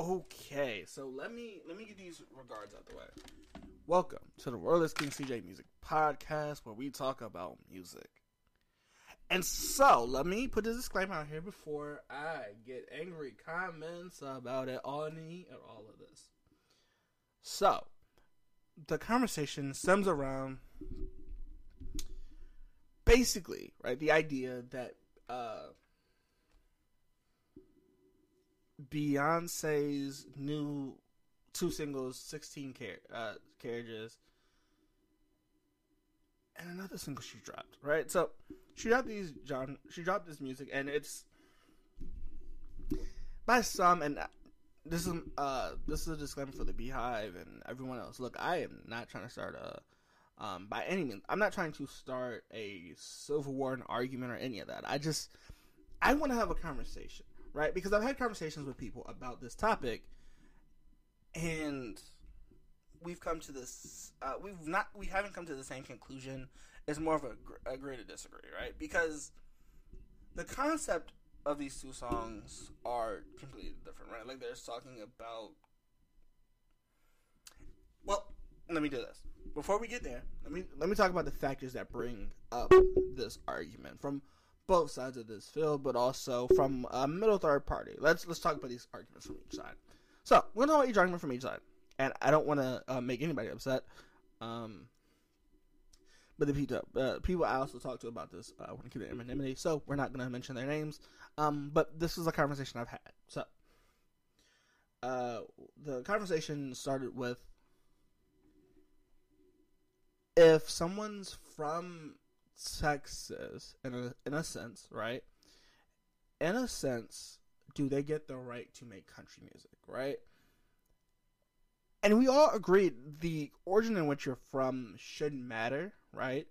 Okay, so let me let me get these regards out the way. Welcome to the Royalist King CJ Music Podcast, where we talk about music. And so, let me put this disclaimer out here before I get angry comments about it on me and all of this. So, the conversation stems around basically, right, the idea that uh, Beyonce's new two singles, 16 car- uh, carriages, and another single she dropped, right? So she dropped these John she dropped this music and it's by some and this is uh this is a disclaimer for the BeyHive and everyone else. Look, I am not trying to start a um by any means. I'm not trying to start a civil war an argument or any of that. I just I want to have a conversation right? Because I've had conversations with people about this topic, and we've come to this. Uh, we've not. We haven't come to the same conclusion. It's more of a agree to disagree, right? Because the concept of these two songs are completely different, right? Like they're talking about. Well, let me do this before we get there. Let me let me talk about the factors that bring up this argument from both sides of this field, but also from a middle third party. Let's let's talk about these arguments from each side. So we're gonna talk about each argument from each side, and I don't want to uh, make anybody upset. Um, but the people, uh, people I also talked to about this uh, want to keep it anonymity, so we're not gonna mention their names. Um, but this is a conversation I've had. So, uh, the conversation started with if someone's from Texas in a in a sense, right? In a sense, do they get the right to make country music, right? And we all agreed the origin in which you're from shouldn't matter, right?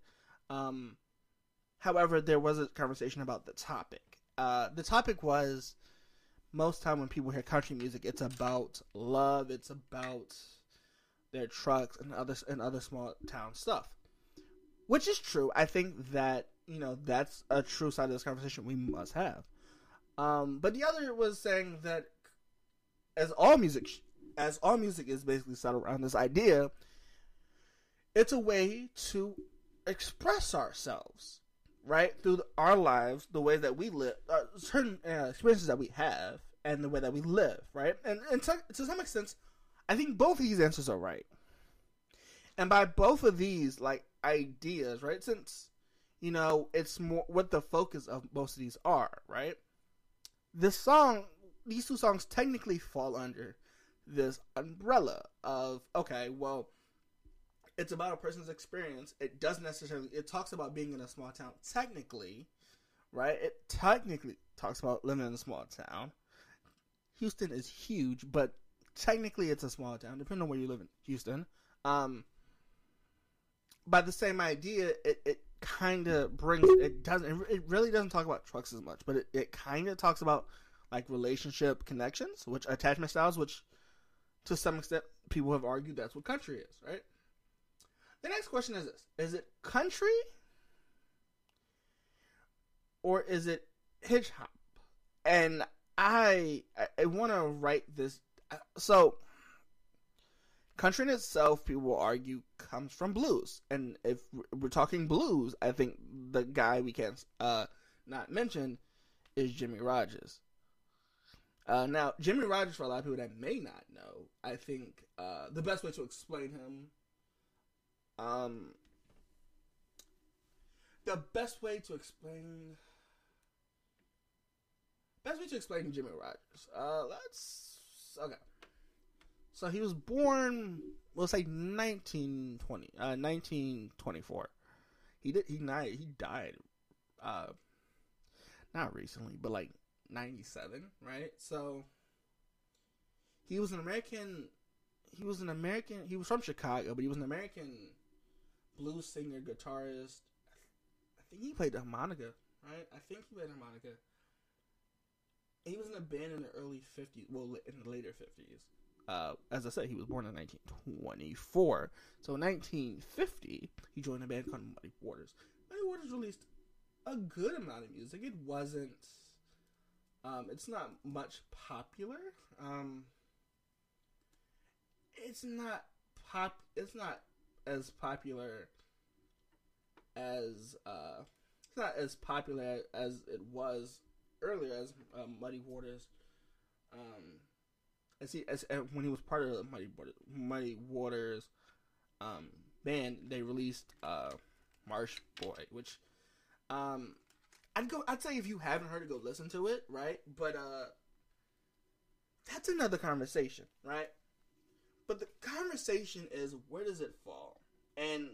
Um, however, there was a conversation about the topic. Uh, the topic was most time when people hear country music, it's about love, it's about their trucks and other and other small town stuff which is true. I think that you know that's a true side of this conversation we must have. Um, but the other was saying that as all music, as all music is basically set around this idea, it's a way to express ourselves, right, through our lives, the way that we live, uh, certain uh, experiences that we have, and the way that we live, right. And, and to, to some extent, I think both of these answers are right. And by both of these, like ideas, right? Since you know it's more what the focus of most of these are, right? This song, these two songs technically fall under this umbrella of okay, well, it's about a person's experience. It doesn't necessarily. It talks about being in a small town. Technically, right? It technically talks about living in a small town. Houston is huge, but technically it's a small town, depending on where you live in Houston. Um, by the same idea, it, it kind of brings it doesn't it really doesn't talk about trucks as much, but it, it kind of talks about like relationship connections, which attachment styles, which to some extent people have argued that's what country is, right? The next question is this: Is it country or is it hitch hop? And I I, I want to write this uh, so country in itself, people will argue, comes from blues. And if we're talking blues, I think the guy we can't uh, not mention is Jimmy Rogers. Uh, now, Jimmy Rogers, for a lot of people that may not know, I think uh, the best way to explain him, um, the best way to explain, best way to explain Jimmy Rogers. Uh, let's okay. So he was born, we'll say 1920, uh, 1924. He did, he died, he died, uh, not recently, but like 97, right? So he was an American. He was an American. He was from Chicago, but he was an American blues singer, guitarist. I think he played the harmonica, right? I think he played harmonica. He was in a band in the early '50s, well, in the later '50s. Uh, as I said, he was born in 1924. So in 1950, he joined a band called Muddy Waters. Muddy Waters released a good amount of music. It wasn't. Um, it's not much popular. Um, it's not pop. It's not as popular as uh, it's not as popular as it was earlier as uh, Muddy Waters. Um, as he as uh, when he was part of the Muddy Waters, Muddy Waters um, band, they released uh, Mannish Boy, which um, I'd go. I'd say if you haven't heard it, go listen to it, right? But uh, that's another conversation, right? But the conversation is where does it fall? And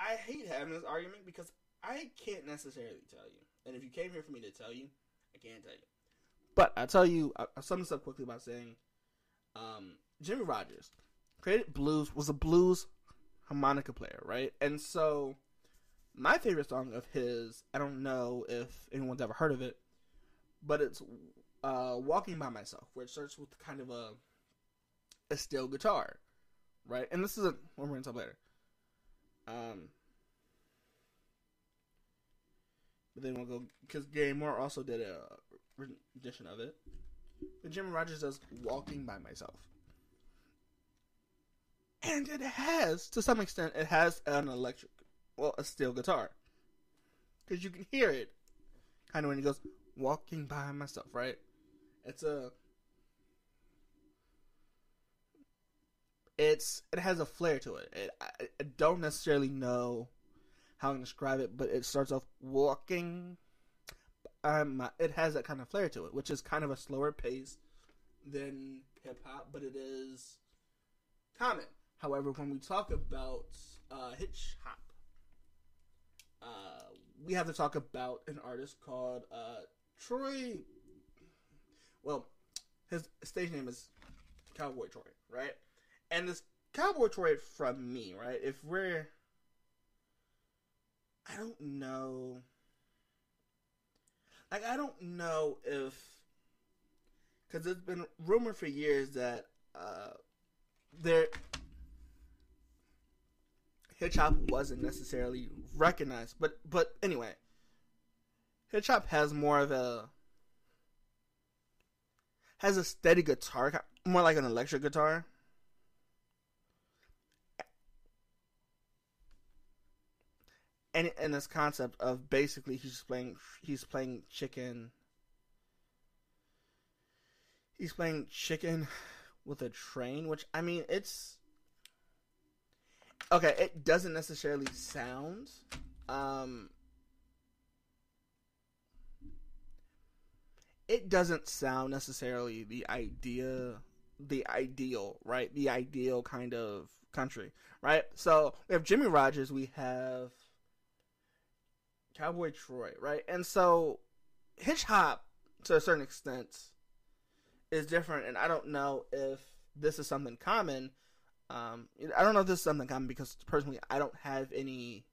I hate having this argument because I can't necessarily tell you. And if you came here for me to tell you, I can't tell you. But I tell you, I, sum this up quickly by saying, um, Jimmy Rogers created blues was a blues harmonica player, right? And so, my favorite song of his, I don't know if anyone's ever heard of it, but it's uh, "Walking by Myself," where it starts with kind of a a steel guitar, right? And this is a we're gonna talk later. Um, but then we'll go because Gary Moore also did a rendition of it. But Jim Rogers does "Walking by Myself," and it has, to some extent, it has an electric, well, a steel guitar, because you can hear it, kind of when he goes "Walking by Myself," right? It's a it's it has a flair to it. it I, I, don't necessarily know how to describe it, but it starts off walking. Um, it has that kind of flair to it, which is kind of a slower pace than hip hop, but it is common. However, when we talk about uh, hitch hop, uh, we have to talk about an artist called uh, Troy. Well, his stage name is Cowboy Troy, right? And this Cowboy Troy from me, right? If we're. I don't know. Like, I don't know if. Because it's been rumored for years that uh, there. Hop wasn't necessarily recognized, but but anyway, hitch hop has more of a has a steady guitar, more like an electric guitar, and and this concept of basically he's playing he's playing chicken. He's playing chicken with a train which i mean it's okay it doesn't necessarily sound um it doesn't sound necessarily the idea the ideal right? The ideal kind of country right? So we have jimmy rogers we have Cowboy Troy, right? And so Hitch Hop, to a certain extent, is different, and I don't know if this is something common. Um, I don't know if this is something common because personally, I don't have any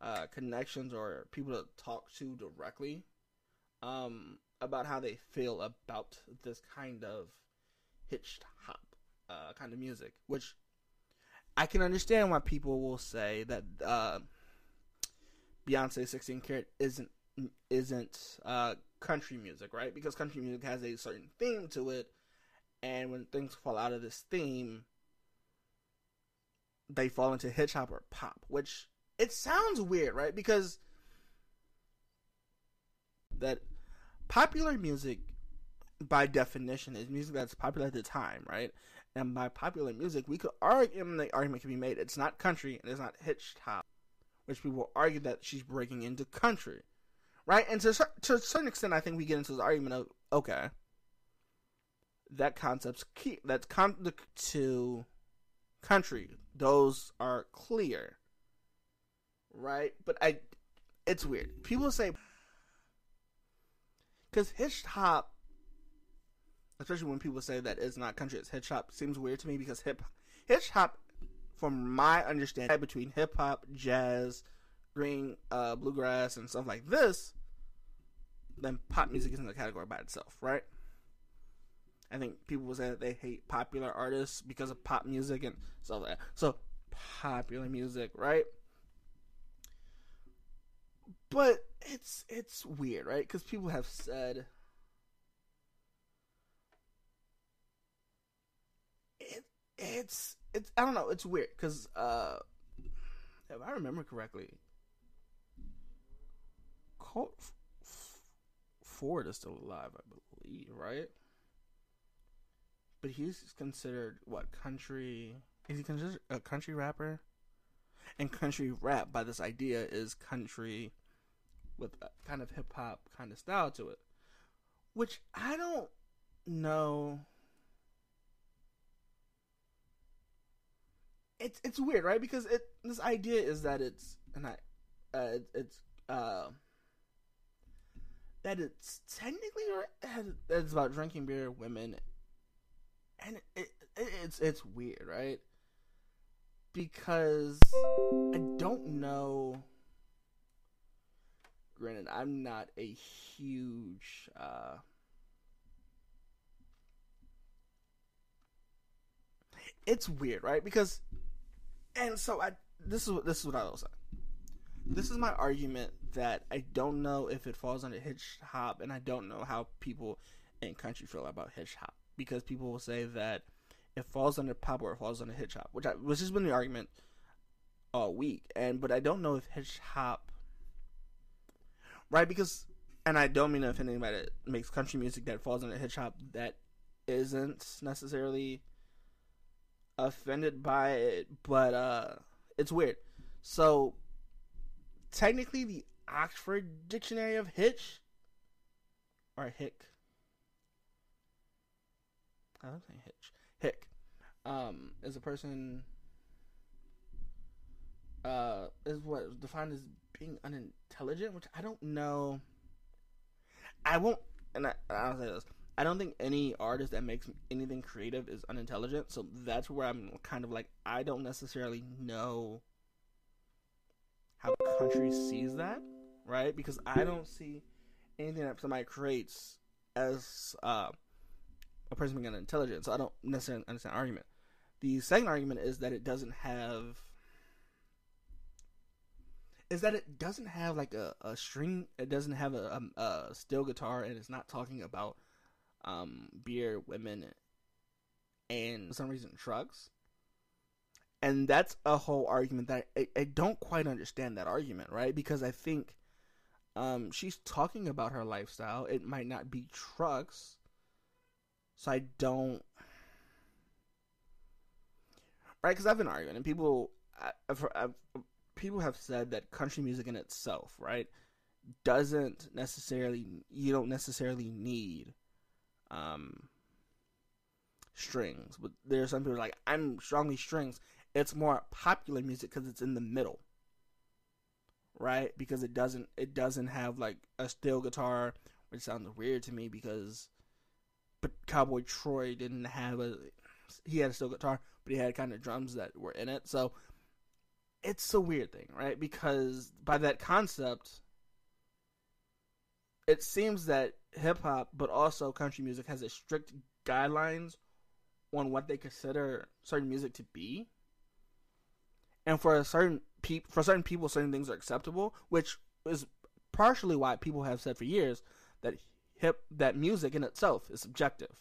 uh, connections or people to talk to directly um, about how they feel about this kind of hitched hop uh, kind of music, which I can understand why people will say that. Uh, Beyonce 16 Karat isn't isn't uh, country music, right? Because country music has a certain theme to it, and when things fall out of this theme, they fall into hitch hop or pop, which it sounds weird, right? Because that popular music, by definition, is music that's popular at the time, right? And by popular music, we could argue, and the argument can be made, it's not country and it's not hitch hop which people argue that she's breaking into country, right? And to, to a certain extent, I think we get into this argument of okay, that concept's key. That's con- to country. Those are clear, right? But I, it's weird. People say because hitch hop especially when people say that it's not country, it's hip hop, seems weird to me because hip hip hop, from my understanding, between hip hop, jazz, green, uh, bluegrass, and stuff like this, then pop music is in the category by itself, right? I think people will say that they hate popular artists because of pop music and stuff like that. So popular music, right? But it's it's weird, right? Because people have said it it's it's I don't know, it's weird because uh, if I remember correctly, Colt Ford is still alive, I believe, right? But he's considered what country? Is he considered a country rapper? And country rap, by this idea, is country with kind of hip hop kind of style to it, which I don't know. It's it's weird, right? Because it this idea is that it's and I, uh, it's uh that it's technically it's about drinking beer, women, and it, it, it's it's weird, right? Because I don't know. Granted, I'm not a huge. Uh, it's weird, right? Because, and so I. This is what this is what I will say. This is my argument that I don't know if it falls under hip hop, and I don't know how people in country feel about hip hop because people will say that it falls under pop or it falls under hip hop, which I, which has been the argument all week. And but I don't know if hip hop, right? Because and I don't mean to offend anybody that makes country music that falls under hip hop that isn't necessarily offended by it, but uh, it's weird. So technically the Oxford Dictionary of Hitch or Hick. I don't think Hitch. Hick um, is a person uh, is what defined as being unintelligent, which I don't know. I won't, and I, I'll say this: I don't think any artist that makes anything creative is unintelligent. So that's where I'm kind of like, I don't necessarily know how country sees that, right? Because I don't see anything that somebody creates as uh, a person being unintelligent. So I don't necessarily understand argument. The second argument is that it doesn't have is that it doesn't have like a, a string it doesn't have a, a, a steel guitar and it's not talking about um, beer women and for some reason trucks and that's a whole argument that I, I don't quite understand that argument, right? Because I think um, she's talking about her lifestyle. It might not be trucks, so I don't. Right, because I've been arguing, and people, I've, I've, people have said that country music in itself, right, doesn't necessarily you don't necessarily need um strings but there are some people like i'm strongly strings it's more popular music because it's in the middle, right? Because it doesn't it doesn't have like a steel guitar, which sounds weird to me because, but Cowboy Troy didn't have a he had a steel guitar, but he had kind of drums that were in it. So it's a weird thing, right? Because by that concept, it seems that hip hop, but also country music, has a strict guidelines on what they consider certain music to be and for a certain pe- for certain people, certain things are acceptable, which is partially why people have said for years that hip that music in itself is subjective,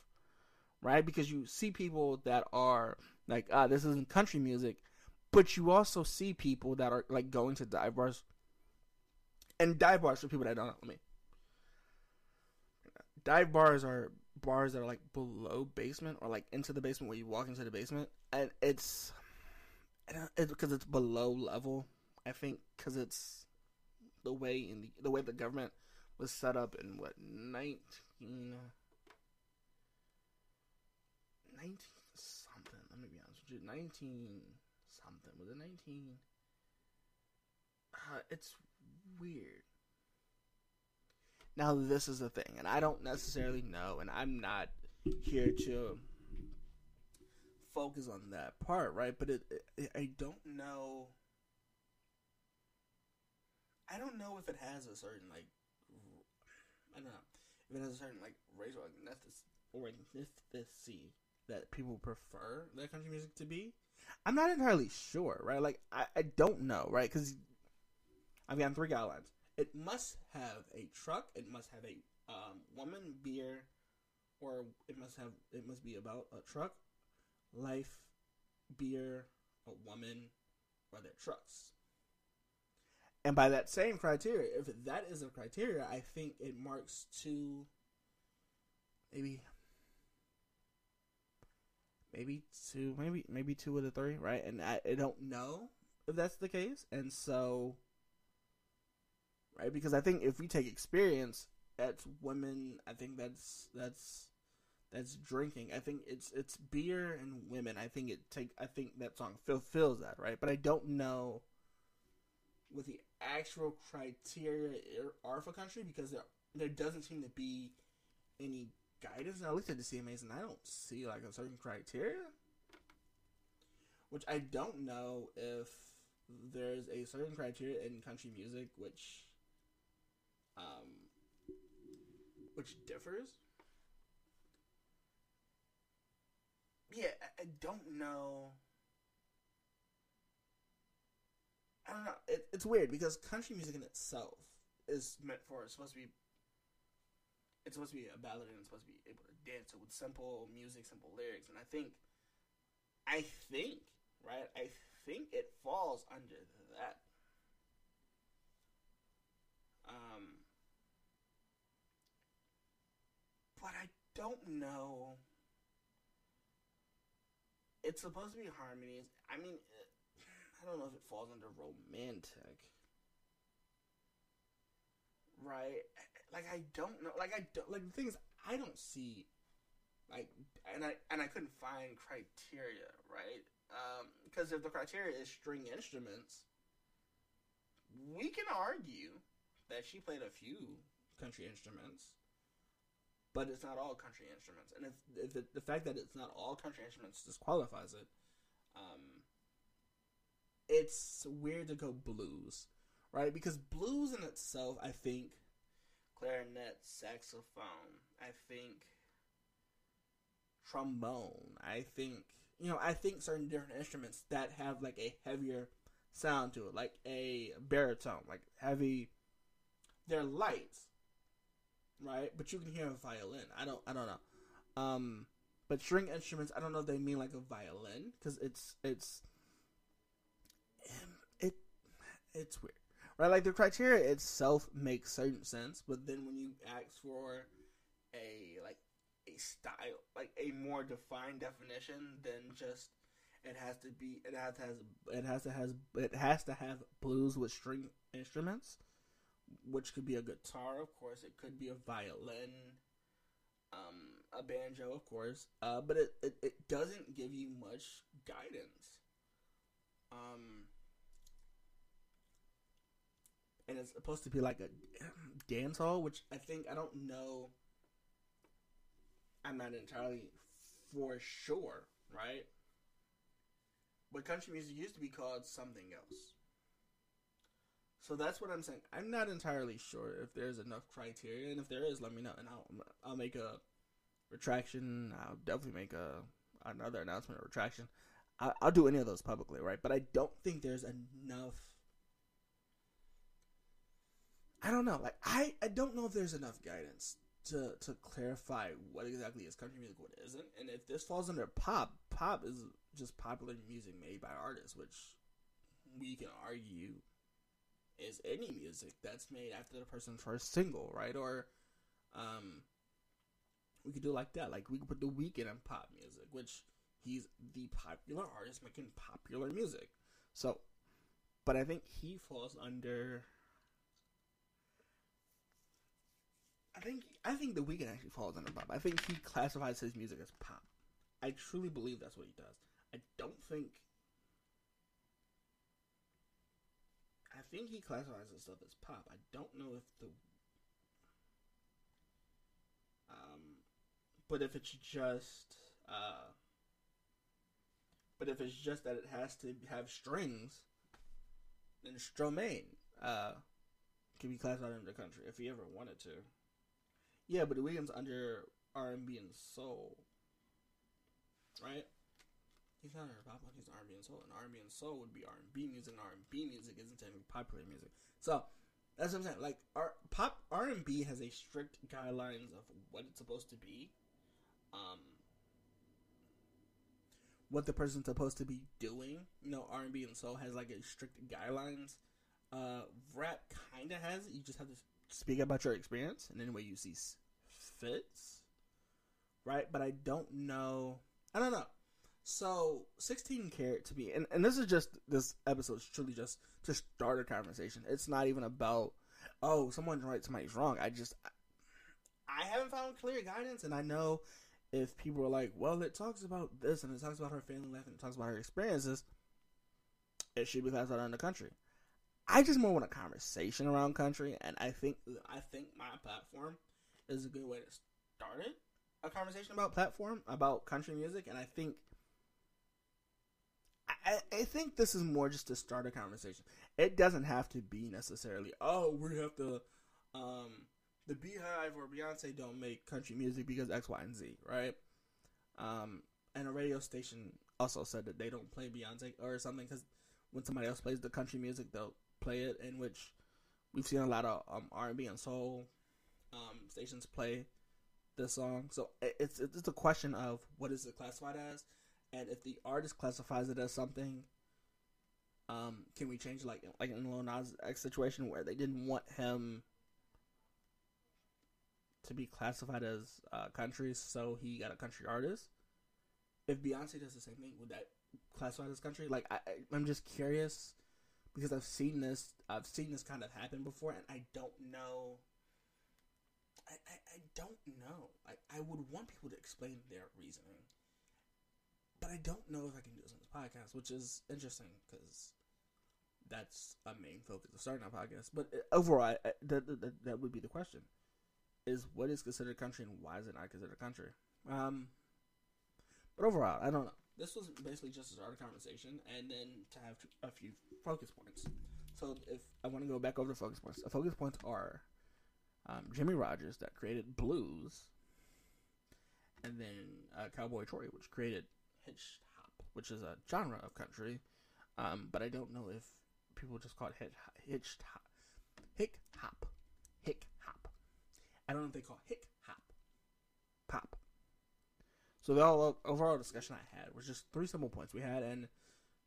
right? Because you see people that are like, ah, this isn't country music, but you also see people that are like going to dive bars, and dive bars for people that don't know me. Dive bars are bars that are like below basement or like into the basement where you walk into the basement, and it's because it's below level. I think because it's the way in the the way the government was set up in what 19, 19 something. Let me be honest with you, nineteen something. Was it nineteen? Uh, it's weird. Now this is the thing, and I don't necessarily know, and I'm not here to focus on that part, right? But it, it, I don't know. I don't know if it has a certain like, I don't know if it has a certain like racial or ethnicity that people prefer that country music to be. I'm not entirely sure, right? Like I, I don't know, right? Because I've got three guidelines. It must have a truck. It must have a um, woman, beer, or it must have it must be about a truck, life, beer, a woman, or their trucks. And by that same criteria, if that is a criteria, I think it marks two, maybe, maybe two, maybe maybe two of the three, right? And I, I don't know if that's the case, and so, right? Because I think if we take experience, that's women. I think that's that's that's drinking. I think it's it's beer and women. I think it take. I think that song fulfills that, right? But I don't know what the actual criteria are for country because there there doesn't seem to be any guidance. I looked at the CMAs and I don't see like a certain criteria, which I don't know if there's a certain criteria in country music which um which differs. Yeah, I, don't know. I don't know. It, it's weird because country music in itself is meant for it's supposed to be. It's supposed to be a ballad and it's supposed to be able to dance with simple music, simple lyrics, and I think, I think, right? I think it falls under that. Um, but I don't know it's supposed to be harmonies. I mean, I don't know if it falls under romantic. Right? Like I don't know. Like I don't like the thing is I don't see like and I and I couldn't find criteria, right? Um because if the criteria is string instruments, we can argue that she played a few country instruments but it's not all country instruments. And if, it, the fact that it's not all country instruments disqualifies it, um, it's weird to go blues, right? Because blues in itself, I think, clarinet, saxophone, I think, trombone, I think, you know, I think certain different instruments that have like a heavier sound to it, like a baritone, like heavy. They're light, right? But you can hear a violin. I don't. I don't know. Um, but string instruments, I don't know if they mean like a violin because it's it's it it's weird, right? Like the criteria itself makes certain sense, but then when you ask for a like a style, like a more defined definition than just it has to be it has to has it has to has it has to have blues with string instruments which could be a guitar, of course. It could be a violin, um, a banjo, of course. Uh, but it, it, it doesn't give you much guidance. Um, and it's supposed to be like a dance hall, which I think I don't know. I'm not entirely for sure, right? But country music used to be called something else. So that's what I'm saying. I'm not entirely sure if there's enough criteria, and if there is, let me know, and I'll I'll make a retraction. I'll definitely make a another announcement or retraction. I, I'll do any of those publicly, right? But I don't think there's enough. I don't know. Like I, I don't know if there's enough guidance to to clarify what exactly is country music, what isn't, and if this falls under pop. Pop is just popular music made by artists, which we can argue is any music that's made after the person's first single, right? Or um we could do like that. Like we could put the Weeknd in pop music, which he's the popular artist making popular music. So but I think he falls under I think I think the Weeknd actually falls under pop. I think he classifies his music as pop. I truly believe that's what he does. I don't think think he classifies his stuff as pop. I don't know if the um, but if it's just, uh, but if it's just that it has to have strings, then Stromae uh, can be classified under country if he ever wanted to. Yeah, but the Weeknd's under R and B and soul, right? He's not under pop, he's R and soul, and R and soul would be R and B music, and R and B music isn't technically popular music. So that's what I'm saying. Like pop R and B has a strict guidelines of what it's supposed to be, um, what the person's supposed to be doing. You know, R and soul has like a strict guidelines. Uh, rap kind of has. You just have to speak about your experience and any way you see fits, right? But I don't know. I don't know. So 16 karat to me, and, and this is just this episode is truly just to start a conversation. It's not even about oh someone's right, somebody's wrong. I just I haven't found clear guidance, and I know if people are like, well, it talks about this and it talks about her family life and it talks about her experiences, it should be classified under country. I just more want a conversation around country, and I think I think my platform is a good way to start it. A conversation about platform about country music, and I think I, I think this is more just to start a conversation. It doesn't have to be necessarily, oh, we have to, um, the BeyHive or Beyonce don't make country music because X, Y, and Z, right? Um, and a radio station also said that they don't play Beyonce or something because when somebody else plays the country music, they'll play it. In which we've seen a lot of um, R&B and soul um, stations play this song. So it's it's a question of what is it classified as, and if the artist classifies it as something, um, can we change like like in Lil Nas X situation where they didn't want him to be classified as uh, country, so he got a country artist. If Beyonce does the same thing, would that classify as country? Like I, I'm just curious because I've seen this. I've seen this kind of happen before, and I don't know. I, I, I don't know. I, I would want people to explain their reasoning but I don't know if I can do this on this podcast, which is interesting because that's a main focus of starting a podcast. But uh, overall, I, that, that that would be the question: is what is considered country and why is it not considered country? Um, but overall, I don't know. This was basically just a start of conversation and then to have a few focus points. So if I want to go back over the focus points, the focus points are um, Jimmy Rogers that created blues, and then uh, Cowboy Troy, which created hitch hop, which is a genre of country, um, but I don't know if people just call it hitch, hop, hick hop, hick hop. I don't know if they call hick hop, pop. So the all, overall discussion I had was just three simple points we had, and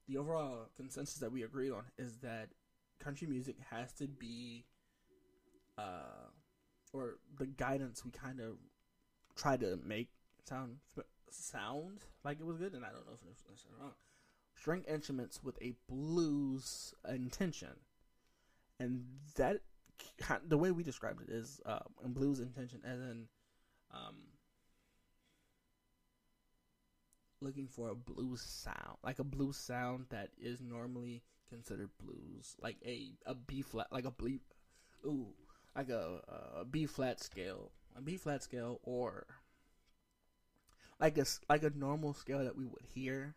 the overall consensus that we agreed on is that country music has to be, uh, or the guidance we kind of try to make sound sound like it was good, and I don't know if it's necessarily wrong. String instruments with a blues intention, and that the way we described it is uh, blues intention, as in um, looking for a blues sound, like a blues sound that is normally considered blues, like a a B flat, like a ooh, like a, a B flat scale, a B flat scale, or like a like a normal scale that we would hear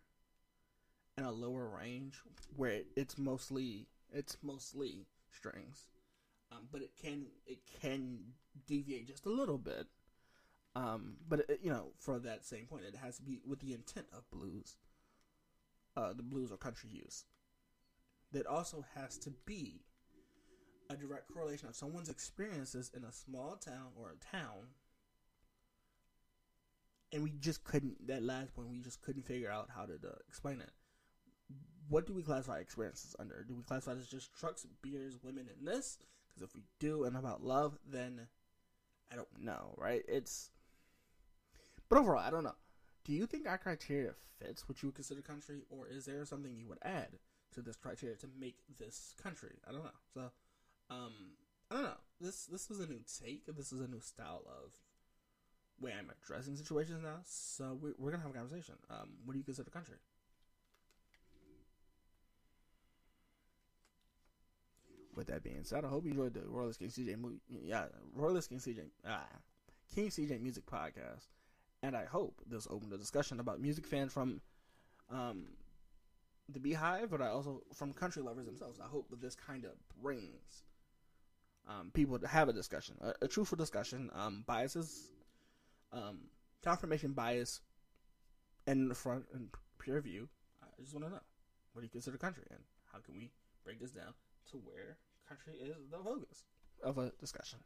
in a lower range where it, it's mostly it's mostly strings. Um, but it can it can deviate just a little bit. Um, but it, you know for that same point it has to be with the intent of blues. Uh, the blues or country use. That also has to be a direct correlation of someone's experiences in a small town or a town and we just couldn't. That last point, we just couldn't figure out how to uh, explain it. What do we classify experiences under? Do we classify as just trucks, beers, women, and this? Because if we do, and about love, then I don't know, right? It's. But overall, I don't know. Do you think our criteria fits what you would consider country, or is there something you would add to this criteria to make this country? I don't know. So, um, I don't know. This this is a new take. This is a new style of way I'm addressing situations now. So we're, we're gonna have a conversation. Um, what do you consider country? With that being said, I hope you enjoyed the Royalist King CJ movie. Yeah, Royalist King CJ. Ah, King CJ Music Podcast. and I hope this opened a discussion about music fans from um, the BeyHive, but I also from country lovers themselves. I hope that this kind of brings um, people to have a discussion, a, a truthful discussion. Um, biases, um, confirmation bias, the front and peer view. I just want to know what do you consider country, and how can we break this down to where country is the focus of a discussion.